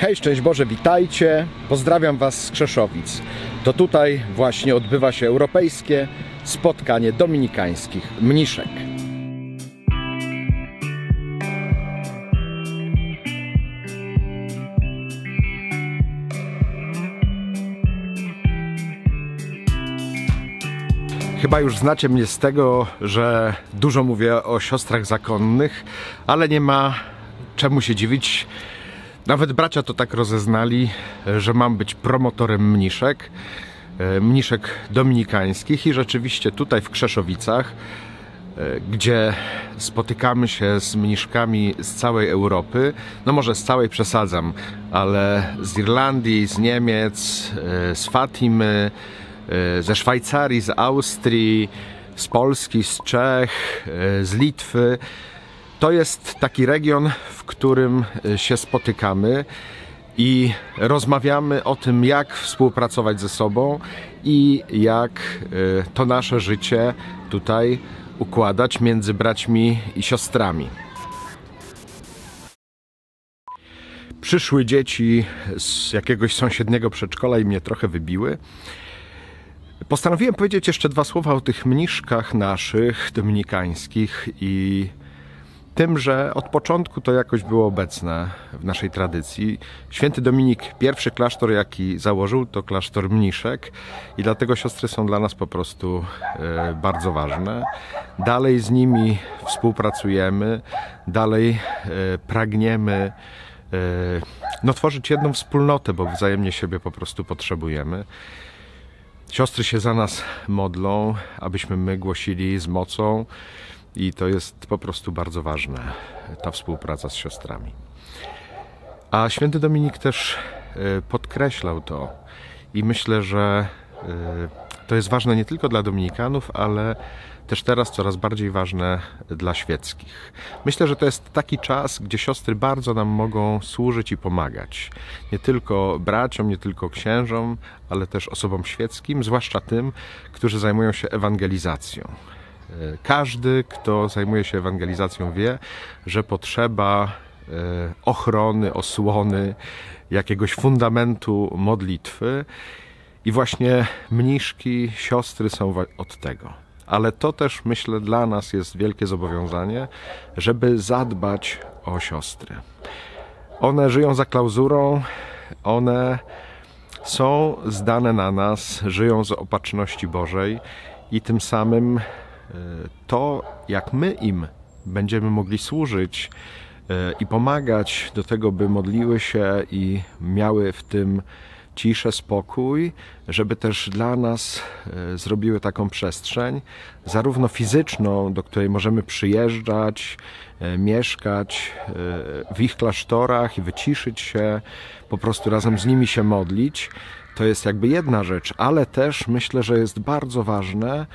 Hej, szczęść Boże, witajcie. Pozdrawiam Was z Krzeszowic. To tutaj właśnie odbywa się europejskie spotkanie dominikańskich mniszek. Chyba już znacie mnie z tego, że dużo mówię o siostrach zakonnych, ale nie ma czemu się dziwić. Nawet bracia to tak rozeznali, że mam być promotorem mniszek, e, mniszek dominikańskich i rzeczywiście tutaj w Krzeszowicach, e, gdzie spotykamy się z mniszkami z całej Europy, no może z całej przesadzam, ale z Irlandii, z Niemiec, e, z Fatimy, ze Szwajcarii, z Austrii, z Polski, z Czech, z Litwy. To jest taki region, w którym e, się spotykamy i rozmawiamy o tym, jak współpracować ze sobą i jak e, to nasze życie tutaj układać między braćmi i siostrami. Przyszły dzieci z jakiegoś sąsiedniego przedszkola i mnie trochę wybiły. Postanowiłem powiedzieć jeszcze dwa słowa o tych mniszkach naszych, dominikańskich i tym, że od początku to jakoś było obecne w naszej tradycji. Święty Dominik, pierwszy klasztor, jaki założył, to klasztor mniszek i dlatego siostry są dla nas po prostu e, bardzo ważne. Dalej z nimi współpracujemy, dalej e, pragniemy e, no, tworzyć jedną wspólnotę, bo wzajemnie siebie po prostu potrzebujemy. Siostry się za nas modlą, abyśmy my głosili z mocą i to jest po prostu bardzo ważne, ta współpraca z siostrami. A święty Dominik też e, podkreślał to i myślę, że e, to jest ważne nie tylko dla Dominikanów, ale też teraz coraz bardziej ważne dla świeckich. Myślę, że to jest taki czas, gdzie siostry bardzo nam mogą służyć i pomagać. Nie tylko braciom, nie tylko księżom, ale też osobom świeckim, zwłaszcza tym, którzy zajmują się ewangelizacją. E, każdy, kto zajmuje się ewangelizacją, wie, że potrzeba e, ochrony, osłony, jakiegoś fundamentu modlitwy. I właśnie mniszki, siostry są od tego. Ale to też myślę dla nas jest wielkie zobowiązanie, żeby zadbać o siostry. One żyją za klauzurą, one są zdane na nas, żyją z opatrzności Bożej i tym samym to, jak my im będziemy mogli służyć e, i pomagać do tego, by modliły się i miały w tym ciszę, spokój, żeby też dla nas e, zrobiły taką przestrzeń, zarówno fizyczną, do której możemy przyjeżdżać, e, mieszkać w ich klasztorach i wyciszyć się, po prostu razem z nimi się modlić. To jest jakby jedna rzecz, ale też myślę, że jest bardzo ważne,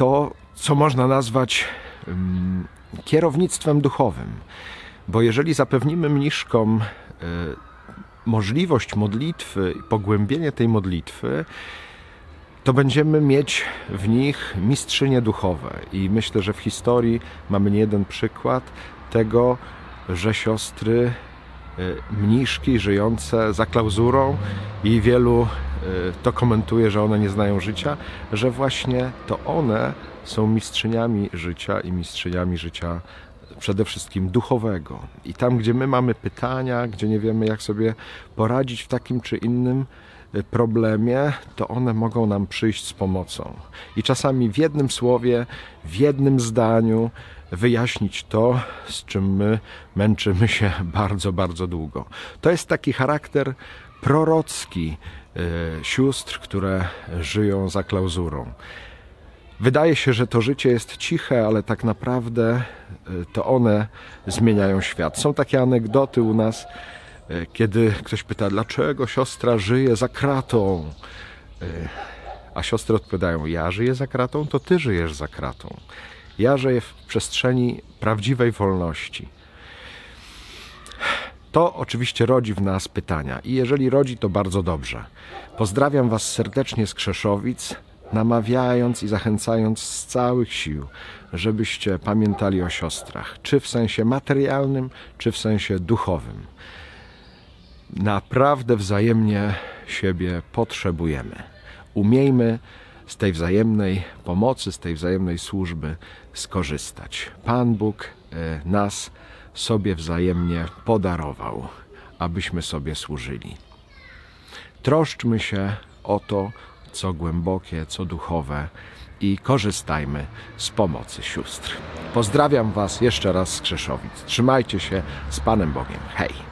to, co można nazwać um, kierownictwem duchowym. Bo jeżeli zapewnimy mniszkom y, możliwość modlitwy i pogłębienie tej modlitwy, to będziemy mieć w nich mistrzynie duchowe. I myślę, że w historii mamy nie jeden przykład tego, że siostry mniszki żyjące za klauzurą i wielu Y, to komentuje, że one nie znają życia, że właśnie to one są mistrzyniami życia i mistrzyniami życia przede wszystkim duchowego. I tam, gdzie my mamy pytania, gdzie nie wiemy, jak sobie poradzić w takim czy innym y, problemie, to one mogą nam przyjść z pomocą. I czasami w jednym słowie, w jednym zdaniu wyjaśnić to, z czym my męczymy się bardzo, bardzo długo. To jest taki charakter prorocki, E, sióstr, które żyją za klauzurą. Wydaje się, że to życie jest ciche, ale tak naprawdę e, to one zmieniają świat. Są takie anegdoty u nas, kiedy ktoś pyta, dlaczego siostra żyje za kratą? A siostry odpowiadają: Ja żyję za kratą, to ty żyjesz za kratą. Ja żyję w przestrzeni prawdziwej wolności. To oczywiście rodzi w nas pytania i jeżeli rodzi, to bardzo dobrze. Pozdrawiam Was serdecznie z Krzeszowic, namawiając i zachęcając z całych sił, żebyście pamiętali o siostrach, czy w sensie materialnym, czy w sensie duchowym. Naprawdę wzajemnie siebie potrzebujemy. Umiejmy z tej wzajemnej pomocy, z tej wzajemnej służby skorzystać. Pan Bóg e, nas sobie wzajemnie podarował, abyśmy sobie służyli. Troszczmy się o to, co głębokie, co duchowe i korzystajmy z pomocy sióstr. Pozdrawiam Was jeszcze raz z Krzeszowic. Trzymajcie się z Panem Bogiem. Hej!